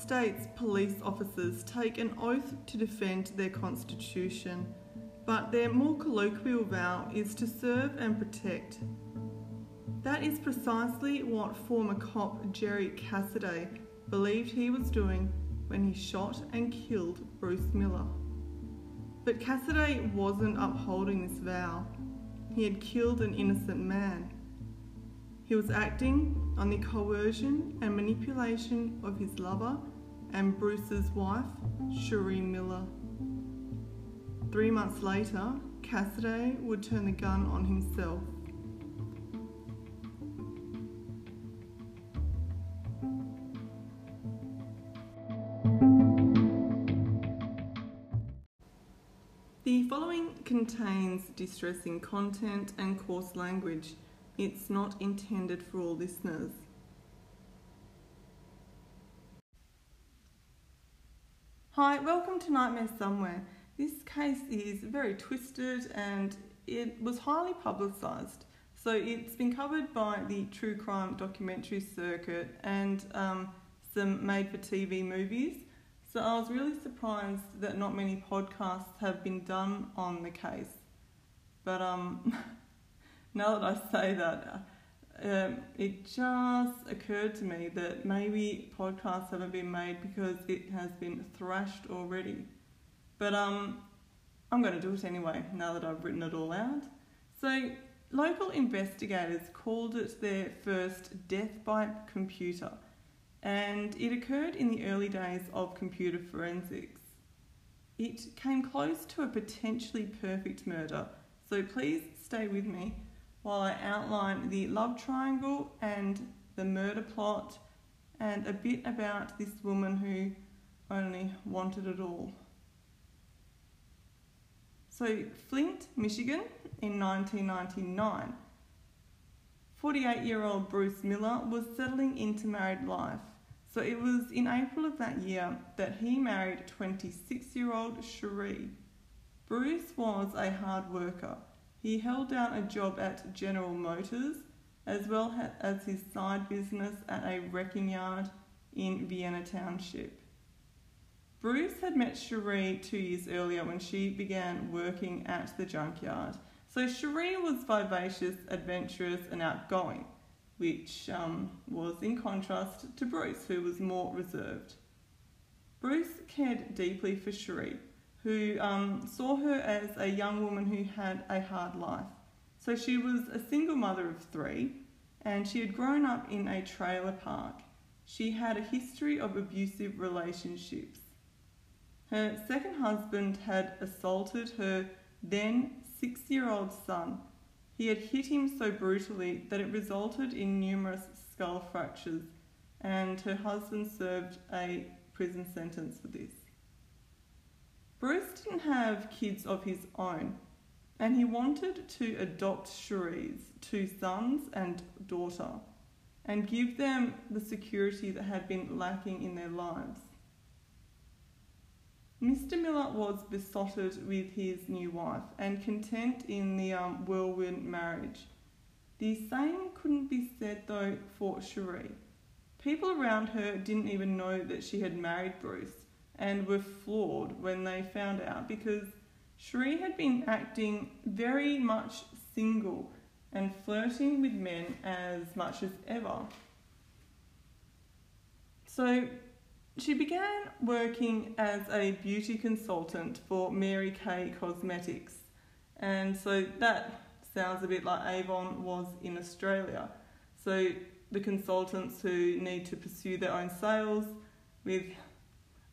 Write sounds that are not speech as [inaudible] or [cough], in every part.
States police officers take an oath to defend their constitution, but their more colloquial vow is to serve and protect. That is precisely what former cop Jerry Cassaday believed he was doing when he shot and killed Bruce Miller. But Cassaday wasn't upholding this vow. He had killed an innocent man. He was acting on the coercion and manipulation of his lover and Bruce's wife, Sharee Miller. Three months later, Cassaday would turn the gun on himself. The following contains distressing content and coarse language. It's not intended for all listeners. Hi, welcome to Nightmare Somewhere. This case is very twisted and it was highly publicised. So it's been covered by the true crime documentary circuit and um, some made for TV movies. So I was really surprised that not many podcasts have been done on the case. But um, [laughs] now that I say that, um, it just occurred to me that maybe podcasts haven't been made because it has been thrashed already. But um, I'm going to do it anyway now that I've written it all out. So, local investigators called it their first death by computer, and it occurred in the early days of computer forensics. It came close to a potentially perfect murder, so please stay with me while I outline the love triangle and the murder plot and a bit about this woman who only wanted it all. So, Flint, Michigan, in 1999, 48 year old Bruce Miller was settling into married life. So, it was in April of that year that he married 26 year old Sharee. Bruce was a hard worker he held down a job at General Motors as well as his side business at a wrecking yard in Vienna Township. Bruce had met Sharee two years earlier when she began working at the junkyard. So Sharee was vivacious, adventurous, and outgoing, which um, was in contrast to Bruce, who was more reserved. Bruce cared deeply for Sharee, who um, saw her as a young woman who had a hard life. So she was a single mother of three and she had grown up in a trailer park. She had a history of abusive relationships. Her second husband had assaulted her then six year old son. He had hit him so brutally that it resulted in numerous skull fractures, and her husband served a prison sentence for this. Bruce didn't have kids of his own, and he wanted to adopt Sharee's two sons and daughter and give them the security that had been lacking in their lives. Mr. Miller was besotted with his new wife and content in the um, whirlwind marriage. The same couldn't be said though for Sharee. People around her didn't even know that she had married Bruce and were floored when they found out because Sharee had been acting very much single and flirting with men as much as ever. So she began working as a beauty consultant for Mary Kay Cosmetics, and so that sounds a bit like Avon was in Australia. So the consultants who need to pursue their own sales with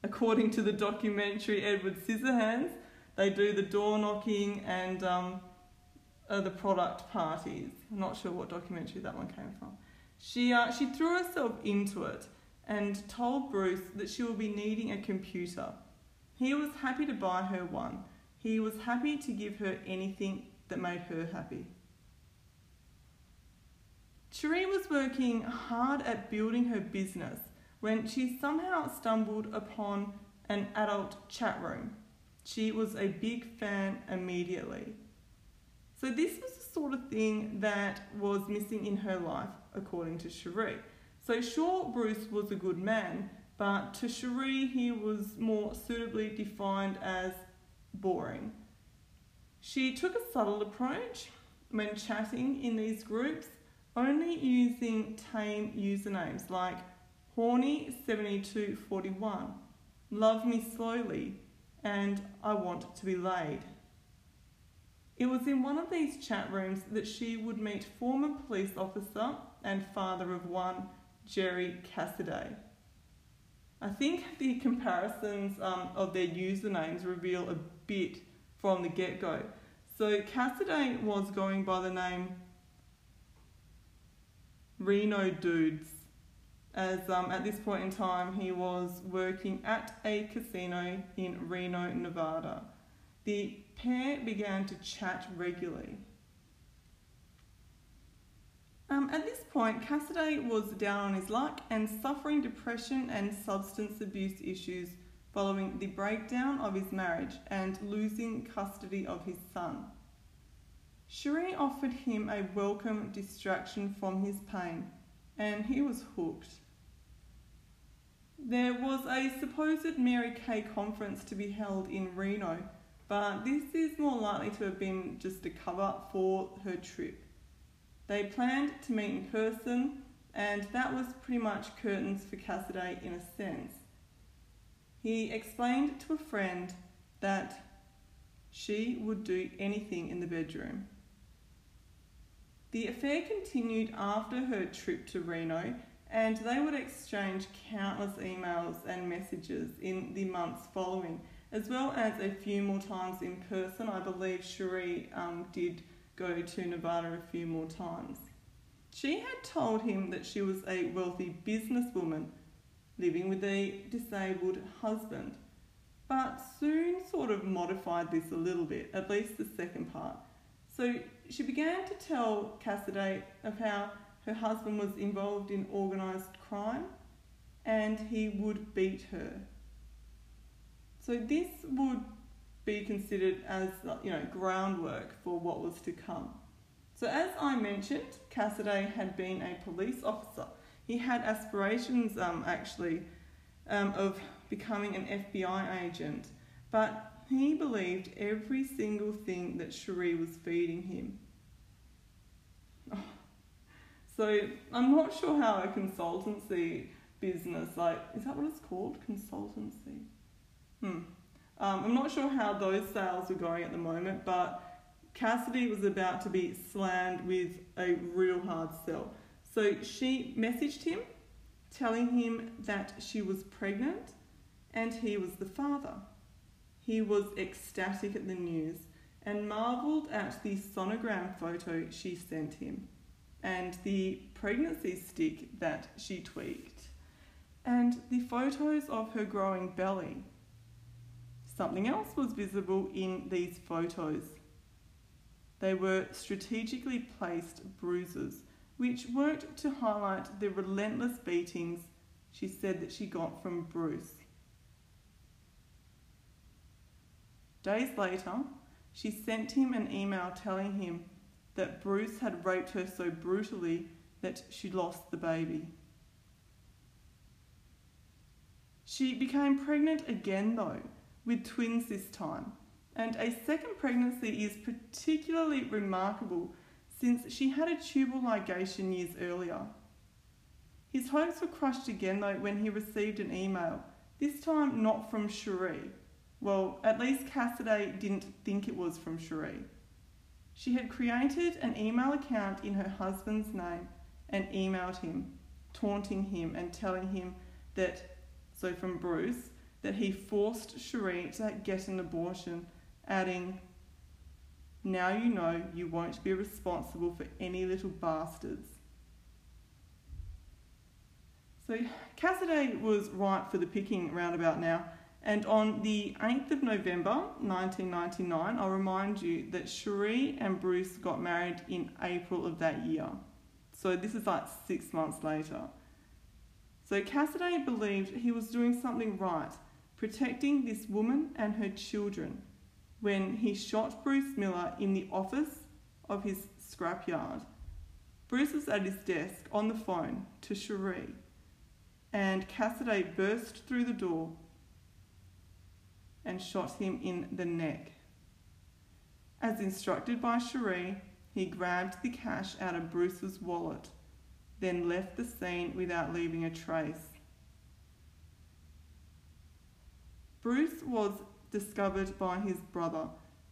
according to the documentary Edward Scissorhands, they do the door knocking and um, uh, the product parties. I'm not sure what documentary that one came from. She, uh, she threw herself into it and told Bruce that she would be needing a computer. He was happy to buy her one. He was happy to give her anything that made her happy. Sharee was working hard at building her business when she somehow stumbled upon an adult chat room. She was a big fan immediately. So, this was the sort of thing that was missing in her life, according to Sharee. So, sure, Bruce was a good man, but to Sharee he was more suitably defined as boring. She took a subtle approach when chatting in these groups, only using tame usernames like Horny7241, Love Me Slowly, and I Want to Be Laid. It was in one of these chat rooms that she would meet former police officer and father of one, Jerry Cassaday. I think the comparisons um, of their usernames reveal a bit from the get go. So Cassaday was going by the name Reno Dudes, as um, at this point in time he was working at a casino in Reno, Nevada. The pair began to chat regularly. Um, at this point, Cassaday was down on his luck and suffering depression and substance abuse issues following the breakdown of his marriage and losing custody of his son. Cherie offered him a welcome distraction from his pain, and he was hooked. There was a supposed Mary Kay conference to be held in Reno, but this is more likely to have been just a cover for her trip. They planned to meet in person, and that was pretty much curtains for Cassaday in a sense. He explained to a friend that she would do anything in the bedroom. The affair continued after her trip to Reno, and they would exchange countless emails and messages in the months following, as well as a few more times in person. I believe Sharee um, did go to Nevada a few more times. She had told him that she was a wealthy businesswoman living with a disabled husband, but soon sort of modified this a little bit, at least the second part. So she began to tell Cassaday of how her husband was involved in organised crime and he would beat her. So this would be considered as you know groundwork for what was to come. So as I mentioned, Cassaday had been a police officer. He had aspirations um, actually um, of becoming an FBI agent, but he believed every single thing that Sharee was feeding him. So I'm not sure how a consultancy business, like, is that what it's called? Consultancy. Hmm. Um, I'm not sure how those sales are going at the moment, but Cassaday was about to be slammed with a real hard sell. So she messaged him telling him that she was pregnant and he was the father. He was ecstatic at the news and marvelled at the sonogram photo she sent him and the pregnancy stick that she tweaked and the photos of her growing belly Something else was visible in these photos. They were strategically placed bruises, which worked to highlight the relentless beatings she said that she got from Bruce. Days later, she sent him an email telling him that Bruce had raped her so brutally that she lost the baby. She became pregnant again, though, with twins this time. And a second pregnancy is particularly remarkable since she had a tubal ligation years earlier. His hopes were crushed again though when he received an email, this time not from Sharee. Well, at least Cassaday didn't think it was from Sharee. She had created an email account in her husband's name and emailed him, taunting him and telling him that, so from Bruce, that he forced Sharee to get an abortion, adding, Now you know you won't be responsible for any little bastards. So Cassaday was right for the picking roundabout now, and on the 8th of November 1999, I'll remind you that Sharee and Bruce got married in April of that year. So this is like six months later. So Cassaday believed he was doing something right protecting this woman and her children when he shot Bruce Miller in the office of his scrapyard. Bruce was at his desk on the phone to Sharee, and Cassaday burst through the door and shot him in the neck. As instructed by Sharee, he grabbed the cash out of Bruce's wallet, then left the scene without leaving a trace. Bruce was discovered by his brother,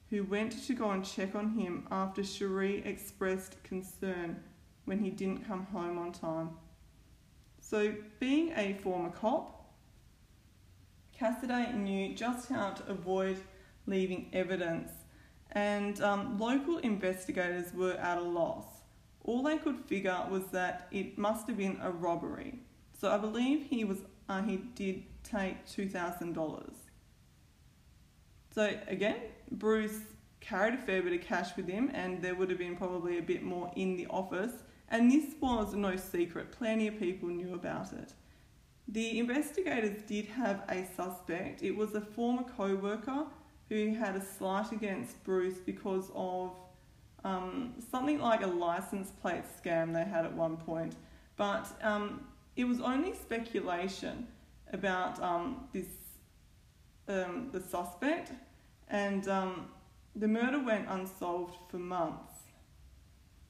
who went to go and check on him after Sharee expressed concern when he didn't come home on time. So, being a former cop, Cassaday knew just how to avoid leaving evidence, and um, local investigators were at a loss. All they could figure was that it must have been a robbery. So I believe he was uh, he did take two thousand dollars. So again, Bruce carried a fair bit of cash with him, and there would have been probably a bit more in the office. And this was no secret; plenty of people knew about it. The investigators did have a suspect. It was a former co worker who had a slight against Bruce because of um, something like a license plate scam they had at one point. But um, it was only speculation about um, this um, the suspect, and um, the murder went unsolved for months.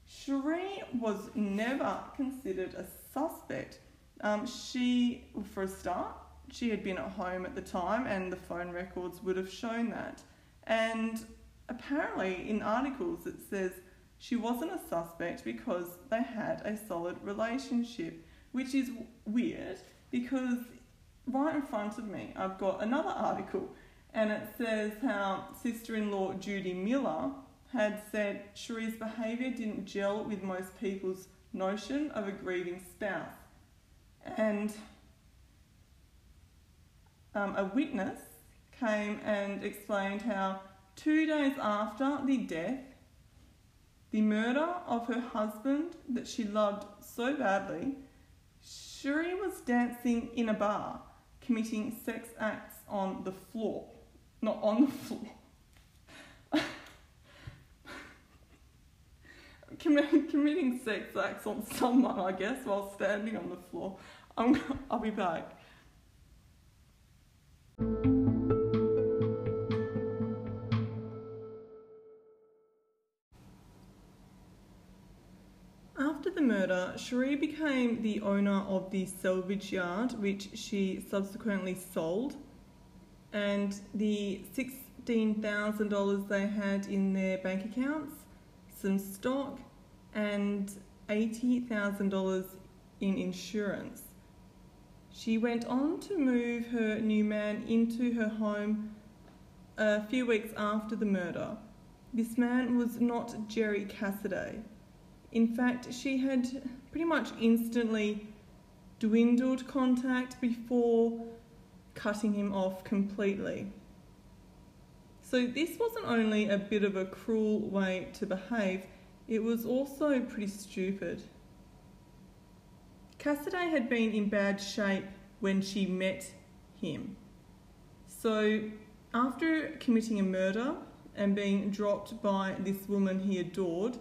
Sharee was never considered a suspect um, she, for a start, she had been at home at the time, and the phone records would have shown that. And apparently, in articles, it says she wasn't a suspect because they had a solid relationship, which is weird because right in front of me, I've got another article, and it says how sister in law Judy Miller had said Sharee's behaviour didn't gel with most people's notion of a grieving spouse and um, a witness came and explained how two days after the death, the murder of her husband that she loved so badly, Sharee was dancing in a bar, committing sex acts on the floor. Not on the floor. [laughs] committing sex acts on someone, I guess, while standing on the floor. I'm, I'll be back. After the murder, Sharee became the owner of the salvage yard, which she subsequently sold, and the $16,000 they had in their bank accounts, some stock, and $80,000 in insurance. She went on to move her new man into her home a few weeks after the murder. This man was not Jerry Cassaday. In fact, she had pretty much instantly dwindled contact before cutting him off completely. So, this wasn't only a bit of a cruel way to behave, it was also pretty stupid. Cassaday had been in bad shape when she met him. So, after committing a murder and being dropped by this woman he adored,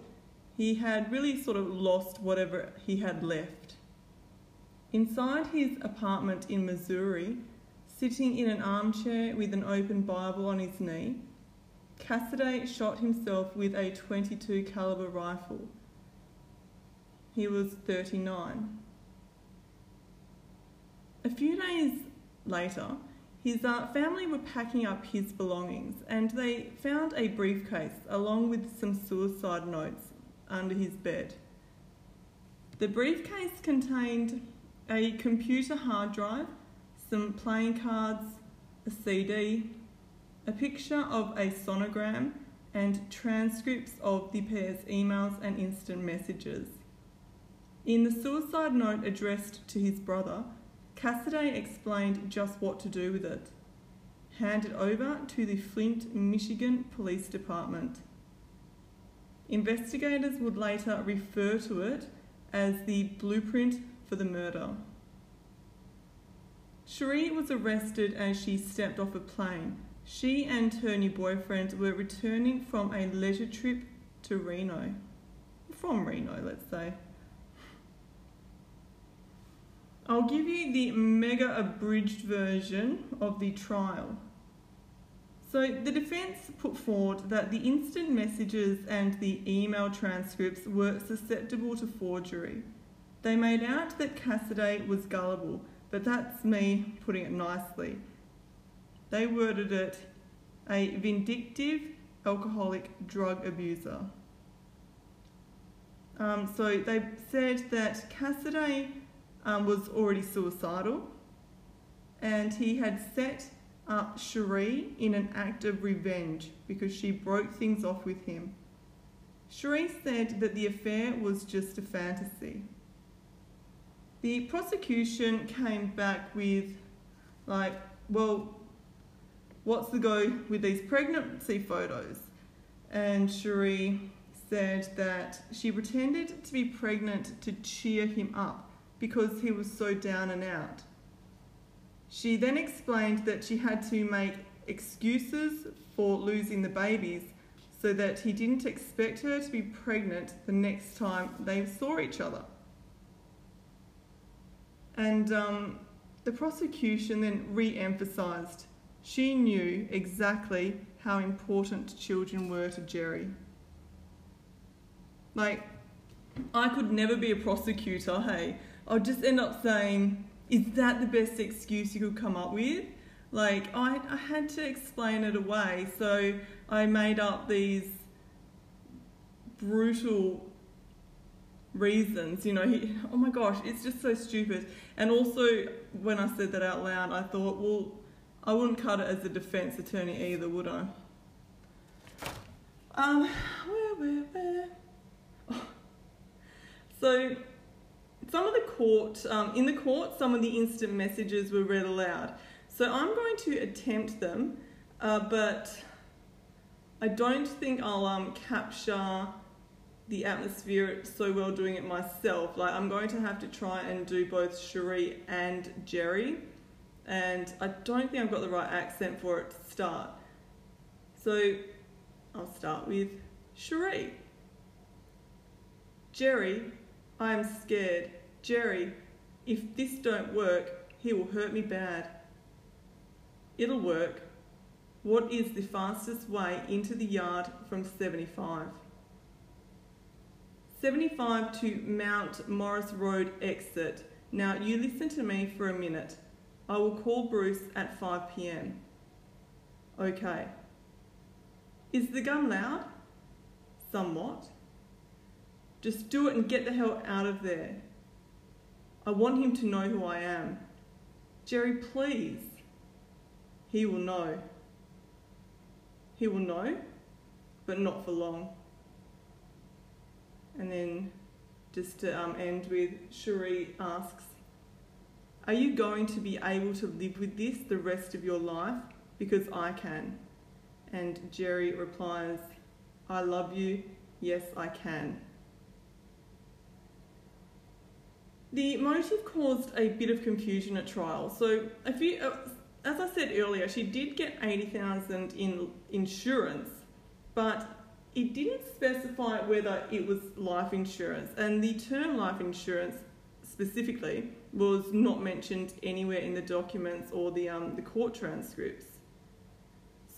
he had really sort of lost whatever he had left. Inside his apartment in Missouri, sitting in an armchair with an open Bible on his knee, Cassaday shot himself with a 22 caliber rifle. He was 39. A few days later, his uh, family were packing up his belongings and they found a briefcase along with some suicide notes under his bed. The briefcase contained a computer hard drive, some playing cards, a CD, a picture of a sonogram, and transcripts of the pair's emails and instant messages. In the suicide note addressed to his brother, Cassaday explained just what to do with it. Hand it over to the Flint, Michigan Police Department. Investigators would later refer to it as the blueprint for the murder. Sharee was arrested as she stepped off a plane. She and her new boyfriend were returning from a leisure trip to Reno. From Reno, let's say. I'll give you the mega abridged version of the trial. So, the defence put forward that the instant messages and the email transcripts were susceptible to forgery. They made out that Cassaday was gullible, but that's me putting it nicely. They worded it a vindictive, alcoholic drug abuser. Um, so they said that Cassaday um, was already suicidal and he had set up Sharee in an act of revenge because she broke things off with him. Sharee said that the affair was just a fantasy. The prosecution came back with, like, well, what's the go with these pregnancy photos? And Sharee said that she pretended to be pregnant to cheer him up because he was so down and out. She then explained that she had to make excuses for losing the babies so that he didn't expect her to be pregnant the next time they saw each other. And um, the prosecution then re emphasised she knew exactly how important children were to Jerry. Like, I could never be a prosecutor, hey. I'll just end up saying, is that the best excuse you could come up with? Like, I, I had to explain it away, so I made up these brutal reasons. You know, he, oh my gosh, it's just so stupid. And also, when I said that out loud, I thought, well, I wouldn't cut it as a defence attorney either, would I? Um, where, where, where? [laughs] So, some of the court, um, in the court, some of the instant messages were read aloud. So I'm going to attempt them, uh, but I don't think I'll um, capture the atmosphere so well doing it myself. Like I'm going to have to try and do both Sharee and Jerry, and I don't think I've got the right accent for it to start. So I'll start with Sharee. Jerry, I am scared. Jerry, if this don't work, he will hurt me bad. It'll work. What is the fastest way into the yard from 75? 75 to Mount Morris Road exit. Now you listen to me for a minute. I will call Bruce at 5 pm. Okay. Is the gun loud? Somewhat. Just do it and get the hell out of there. I want him to know who I am. Jerry, please. He will know. He will know, but not for long. And then just to um, end with, Sharee asks, Are you going to be able to live with this the rest of your life? Because I can. And Jerry replies, I love you. Yes, I can. The motive caused a bit of confusion at trial. So, if you, uh, as I said earlier, she did get 80,000 in insurance, but it didn't specify whether it was life insurance, and the term life insurance specifically was not mentioned anywhere in the documents or the, um, the court transcripts.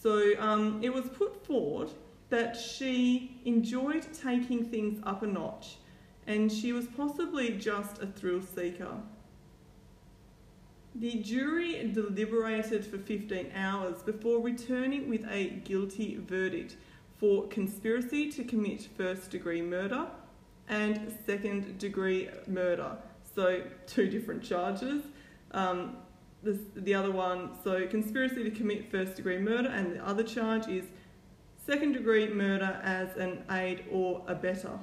So um, it was put forward that she enjoyed taking things up a notch and she was possibly just a thrill seeker. The jury deliberated for 15 hours before returning with a guilty verdict for conspiracy to commit first degree murder and second degree murder. So, two different charges. Um, this, the other one, so conspiracy to commit first degree murder, and the other charge is second degree murder as an aid or abettor.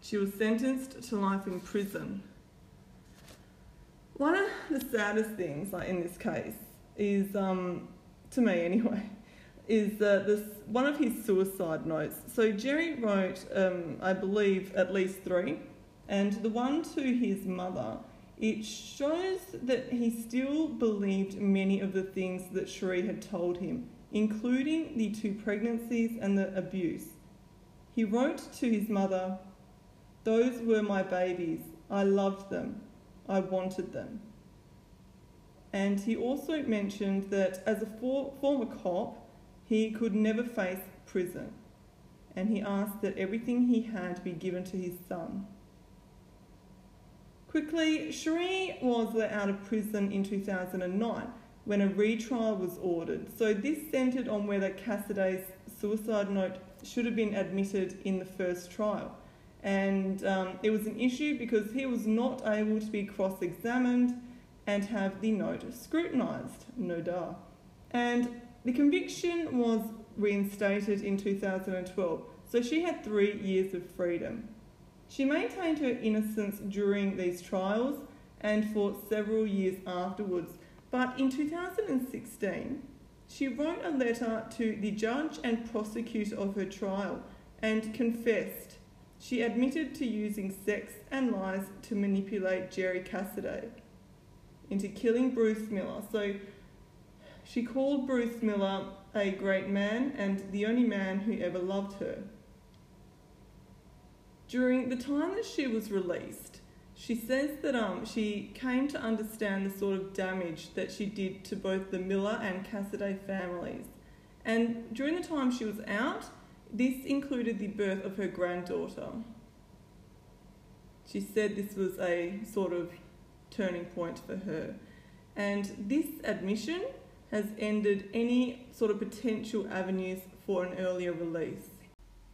She was sentenced to life in prison. One of the saddest things, like in this case, is um, to me anyway, is uh, this one of his suicide notes. So Jerry wrote, um, I believe, at least three, and the one to his mother. It shows that he still believed many of the things that Sharee had told him, including the two pregnancies and the abuse. He wrote to his mother, those were my babies. I loved them. I wanted them. And he also mentioned that as a for- former cop, he could never face prison. And he asked that everything he had be given to his son. Quickly, Sharee was let out of prison in 2009 when a retrial was ordered. So this centred on whether Cassaday's suicide note should have been admitted in the first trial. And um, it was an issue because he was not able to be cross examined and have the note scrutinised, no duh. And the conviction was reinstated in 2012, so she had three years of freedom. She maintained her innocence during these trials and for several years afterwards, but in 2016, she wrote a letter to the judge and prosecutor of her trial and confessed. She admitted to using sex and lies to manipulate Jerry Cassaday into killing Bruce Miller. So she called Bruce Miller a great man and the only man who ever loved her. During the time that she was released, she says that um, she came to understand the sort of damage that she did to both the Miller and Cassaday families. And during the time she was out, this included the birth of her granddaughter. She said this was a sort of turning point for her. And this admission has ended any sort of potential avenues for an earlier release.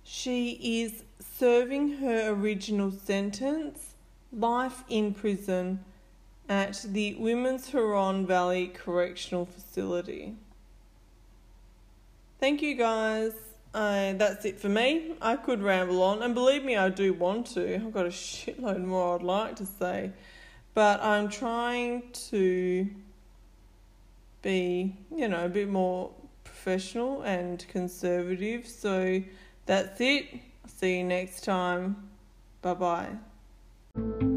She is serving her original sentence life in prison at the Women's Huron Valley Correctional Facility. Thank you guys. Uh, that's it for me. I could ramble on, and believe me, I do want to. I've got a shitload more I'd like to say, but I'm trying to be, you know, a bit more professional and conservative. So that's it. See you next time. Bye bye.